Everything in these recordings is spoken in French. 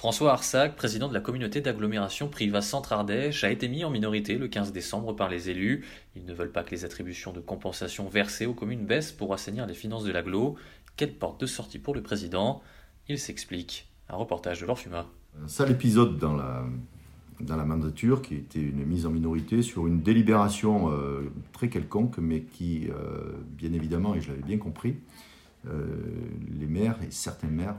François Arsac, président de la communauté d'agglomération Privas Centre-Ardèche, a été mis en minorité le 15 décembre par les élus. Ils ne veulent pas que les attributions de compensation versées aux communes baissent pour assainir les finances de l'agglo. Quelle porte de sortie pour le président? Il s'explique. Un reportage de l'Orfuma. Un sale épisode dans la, dans la mandature qui était une mise en minorité sur une délibération euh, très quelconque, mais qui, euh, bien évidemment, et je l'avais bien compris, euh, les maires et certains maires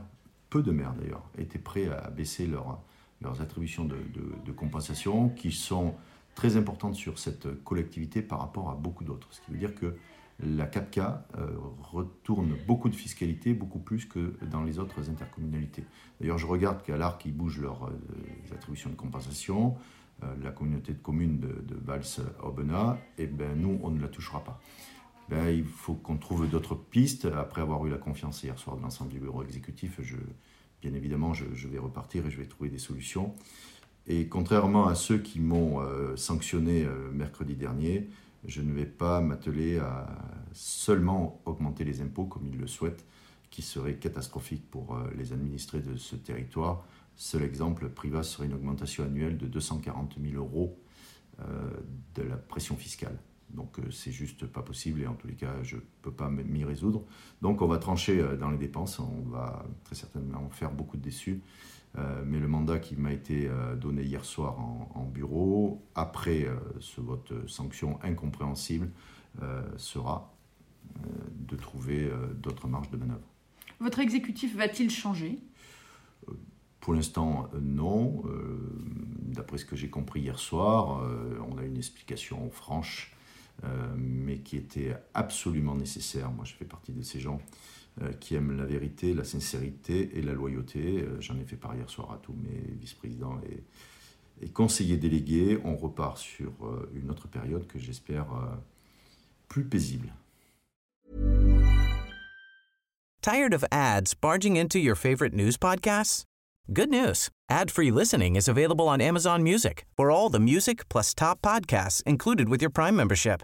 peu de maires d'ailleurs, étaient prêts à baisser leurs attributions de, compensation, qui sont très importantes sur cette collectivité par rapport à beaucoup d'autres. Ce qui veut dire que la CAPCA euh, retourne beaucoup de fiscalité, beaucoup plus que dans les autres intercommunalités. D'ailleurs, je regarde qu'à l'ARC, ils bougent leurs euh, attributions de compensation. Euh, la communauté de communes de, de Vals-Aubenas, et eh ben, nous, on ne la touchera pas. Ben, il faut qu'on trouve d'autres pistes. Après avoir eu la confiance hier soir de l'ensemble du bureau exécutif, bien évidemment, je, vais repartir et je vais trouver des solutions. Et contrairement à ceux qui m'ont euh, sanctionné euh, mercredi dernier, je ne vais pas m'atteler à seulement augmenter les impôts comme ils le souhaitent, qui serait catastrophique pour euh, les administrés de ce territoire. Seul exemple, Priva serait une augmentation annuelle de 240 000 euros de la pression fiscale. Donc euh, c'est juste pas possible et en tous les cas je ne peux pas m'y résoudre. Donc on va trancher euh, dans les dépenses, on va très certainement faire beaucoup de déçus. Euh, mais le mandat qui m'a été donné hier soir en, bureau, après ce vote sanction incompréhensible, sera de trouver d'autres marges de manœuvre. Votre exécutif va-t-il changer? Pour l'instant, non. D'après ce que j'ai compris hier soir, on a une explication franche mais qui était absolument nécessaire. Moi, je fais partie de ces gens euh, qui aiment la vérité, la sincérité et la loyauté. Euh, j'en ai fait part hier soir à tous mes vice-présidents et, et, conseillers délégués. On repart sur une autre période que j'espère plus paisible. Tired of ads barging into your favorite news podcasts? Good news. Ad-free listening is available on Amazon Music for all the music plus top podcasts included with your Prime membership.